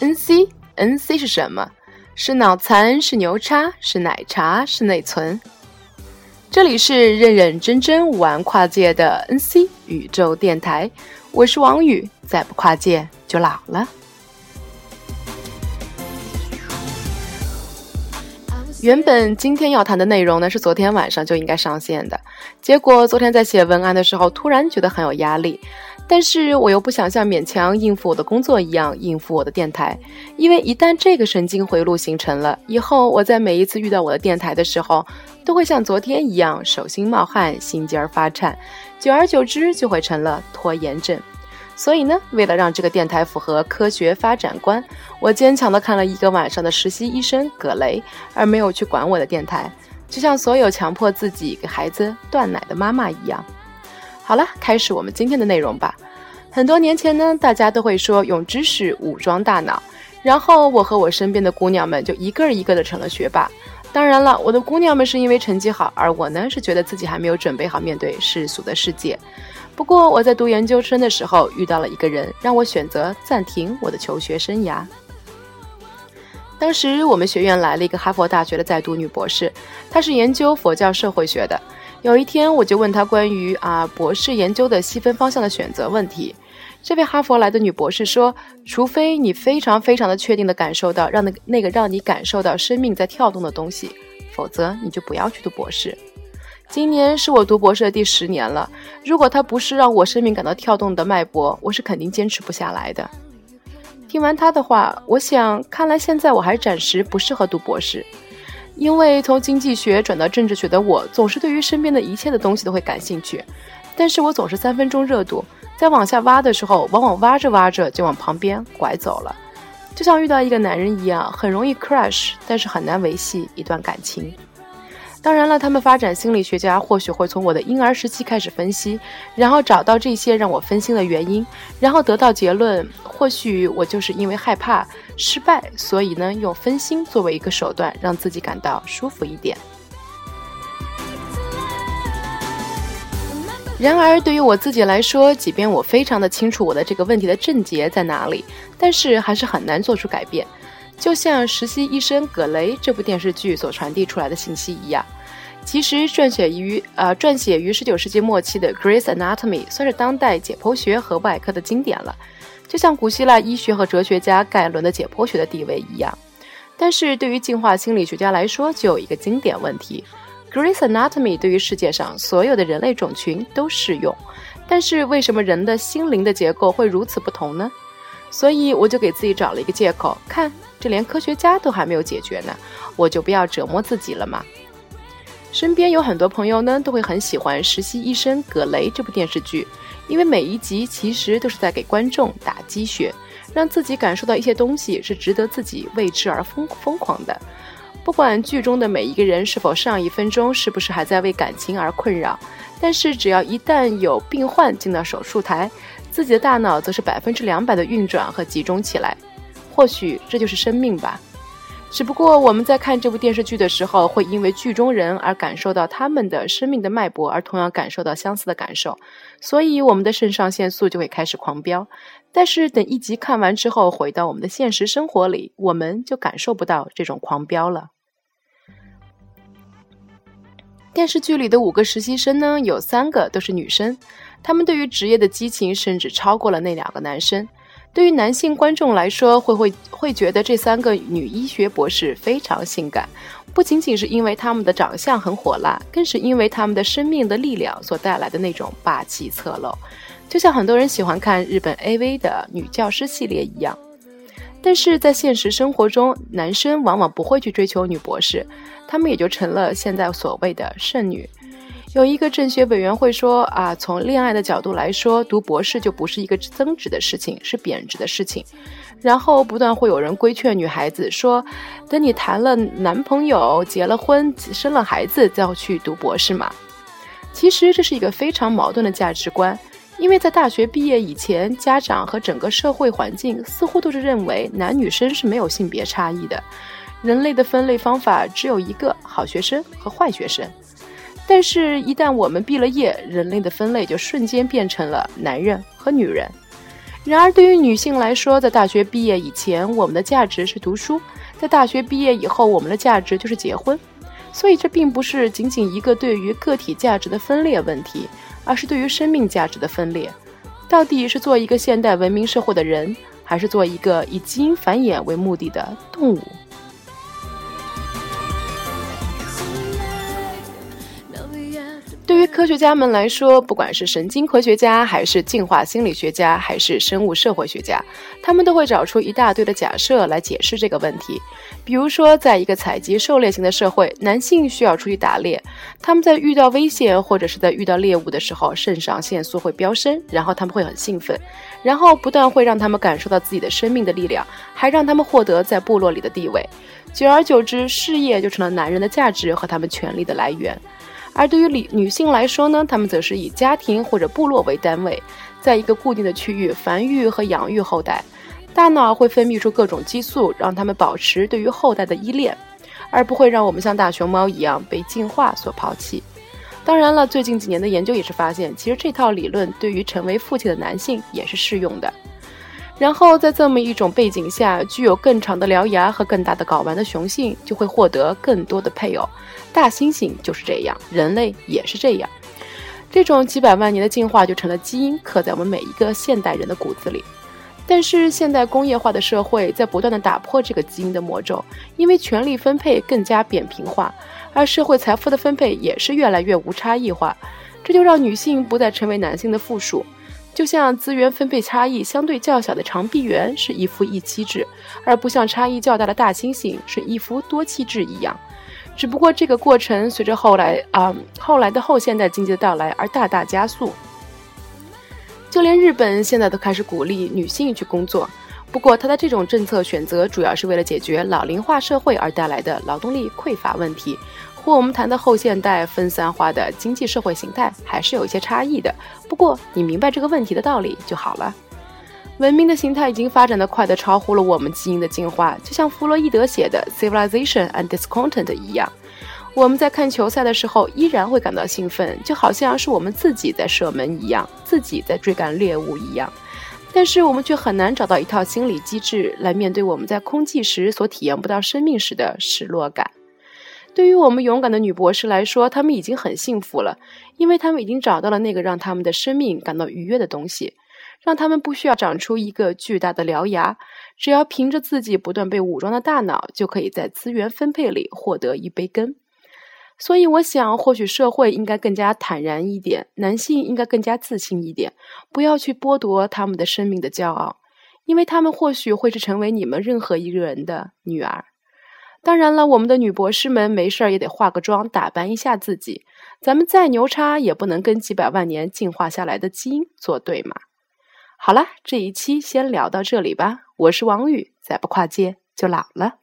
N C N C 是什么？是脑残？是牛叉？是奶茶？是内存？这里是认认真真玩跨界的 N C 宇宙电台，我是王宇，再不跨界就老了。原本今天要谈的内容呢，是昨天晚上就应该上线的，结果昨天在写文案的时候，突然觉得很有压力，但是我又不想像勉强应付我的工作一样应付我的电台，因为一旦这个神经回路形成了，以后我在每一次遇到我的电台的时候，都会像昨天一样手心冒汗、心尖儿发颤，久而久之就会成了拖延症。所以呢，为了让这个电台符合科学发展观，我坚强的看了一个晚上的实习医生葛雷，而没有去管我的电台，就像所有强迫自己给孩子断奶的妈妈一样。好了，开始我们今天的内容吧。很多年前呢，大家都会说用知识武装大脑，然后我和我身边的姑娘们就一个一个的成了学霸。当然了，我的姑娘们是因为成绩好，而我呢是觉得自己还没有准备好面对世俗的世界。不过我在读研究生的时候遇到了一个人，让我选择暂停我的求学生涯。当时我们学院来了一个哈佛大学的在读女博士，她是研究佛教社会学的。有一天我就问他关于啊博士研究的细分方向的选择问题。这位哈佛来的女博士说：“除非你非常非常的确定的感受到让那那个让你感受到生命在跳动的东西，否则你就不要去读博士。”今年是我读博士的第十年了。如果它不是让我生命感到跳动的脉搏，我是肯定坚持不下来的。听完他的话，我想，看来现在我还暂时不适合读博士，因为从经济学转到政治学的我，总是对于身边的一切的东西都会感兴趣。但是我总是三分钟热度，在往下挖的时候，往往挖着挖着就往旁边拐走了，就像遇到一个男人一样，很容易 crush，但是很难维系一段感情。当然了，他们发展心理学家或许会从我的婴儿时期开始分析，然后找到这些让我分心的原因，然后得到结论：或许我就是因为害怕失败，所以呢，用分心作为一个手段，让自己感到舒服一点。然而，对于我自己来说，即便我非常的清楚我的这个问题的症结在哪里，但是还是很难做出改变。就像《实习医生葛雷》这部电视剧所传递出来的信息一样，其实撰写于呃撰写于十九世纪末期的《Gray's Anatomy》算是当代解剖学和外科的经典了，就像古希腊医学和哲学家盖伦的解剖学的地位一样。但是对于进化心理学家来说，就有一个经典问题，《Gray's Anatomy》对于世界上所有的人类种群都适用，但是为什么人的心灵的结构会如此不同呢？所以我就给自己找了一个借口，看这连科学家都还没有解决呢，我就不要折磨自己了嘛。身边有很多朋友呢，都会很喜欢《实习医生葛雷》这部电视剧，因为每一集其实都是在给观众打鸡血，让自己感受到一些东西是值得自己为之而疯疯狂的。不管剧中的每一个人是否上一分钟是不是还在为感情而困扰，但是只要一旦有病患进到手术台，自己的大脑则是百分之两百的运转和集中起来，或许这就是生命吧。只不过我们在看这部电视剧的时候，会因为剧中人而感受到他们的生命的脉搏，而同样感受到相似的感受，所以我们的肾上腺素就会开始狂飙。但是等一集看完之后，回到我们的现实生活里，我们就感受不到这种狂飙了。电视剧里的五个实习生呢，有三个都是女生。他们对于职业的激情甚至超过了那两个男生。对于男性观众来说，会会会觉得这三个女医学博士非常性感，不仅仅是因为他们的长相很火辣，更是因为他们的生命的力量所带来的那种霸气侧漏，就像很多人喜欢看日本 AV 的女教师系列一样。但是在现实生活中，男生往往不会去追求女博士，他们也就成了现在所谓的剩女。有一个政协委员会说啊，从恋爱的角度来说，读博士就不是一个增值的事情，是贬值的事情。然后不断会有人规劝女孩子说，等你谈了男朋友、结了婚、生了孩子，再去读博士嘛。其实这是一个非常矛盾的价值观，因为在大学毕业以前，家长和整个社会环境似乎都是认为男女生是没有性别差异的，人类的分类方法只有一个：好学生和坏学生。但是，一旦我们毕了业，人类的分类就瞬间变成了男人和女人。然而，对于女性来说，在大学毕业以前，我们的价值是读书；在大学毕业以后，我们的价值就是结婚。所以，这并不是仅仅一个对于个体价值的分裂问题，而是对于生命价值的分裂。到底是做一个现代文明社会的人，还是做一个以基因繁衍为目的的动物？对于科学家们来说，不管是神经科学家，还是进化心理学家，还是生物社会学家，他们都会找出一大堆的假设来解释这个问题。比如说，在一个采集狩猎型的社会，男性需要出去打猎，他们在遇到危险或者是在遇到猎物的时候，肾上腺素会飙升，然后他们会很兴奋，然后不但会让他们感受到自己的生命的力量，还让他们获得在部落里的地位。久而久之，事业就成了男人的价值和他们权力的来源。而对于女女性来说呢，她们则是以家庭或者部落为单位，在一个固定的区域繁育和养育后代，大脑会分泌出各种激素，让他们保持对于后代的依恋，而不会让我们像大熊猫一样被进化所抛弃。当然了，最近几年的研究也是发现，其实这套理论对于成为父亲的男性也是适用的。然后在这么一种背景下，具有更长的獠牙和更大的睾丸的雄性就会获得更多的配偶。大猩猩就是这样，人类也是这样。这种几百万年的进化就成了基因，刻在我们每一个现代人的骨子里。但是现代工业化的社会在不断的打破这个基因的魔咒，因为权力分配更加扁平化，而社会财富的分配也是越来越无差异化，这就让女性不再成为男性的附属。就像资源分配差异相对较小的长臂猿是一夫一妻制，而不像差异较大的大猩猩是一夫多妻制一样。只不过这个过程随着后来啊后来的后现代经济的到来而大大加速。就连日本现在都开始鼓励女性去工作，不过它的这种政策选择主要是为了解决老龄化社会而带来的劳动力匮乏问题。和我们谈的后现代分散化的经济社会形态还是有一些差异的。不过你明白这个问题的道理就好了。文明的形态已经发展的快得超乎了我们基因的进化，就像弗洛伊德写的《Civilization and Discontent》一样。我们在看球赛的时候依然会感到兴奋，就好像是我们自己在射门一样，自己在追赶猎物一样。但是我们却很难找到一套心理机制来面对我们在空寂时所体验不到生命时的失落感。对于我们勇敢的女博士来说，她们已经很幸福了，因为她们已经找到了那个让她们的生命感到愉悦的东西，让她们不需要长出一个巨大的獠牙，只要凭着自己不断被武装的大脑，就可以在资源分配里获得一杯羹。所以，我想，或许社会应该更加坦然一点，男性应该更加自信一点，不要去剥夺他们的生命的骄傲，因为他们或许会是成为你们任何一个人的女儿。当然了，我们的女博士们没事儿也得化个妆，打扮一下自己。咱们再牛叉，也不能跟几百万年进化下来的基因作对嘛。好了，这一期先聊到这里吧。我是王宇，再不跨界就老了。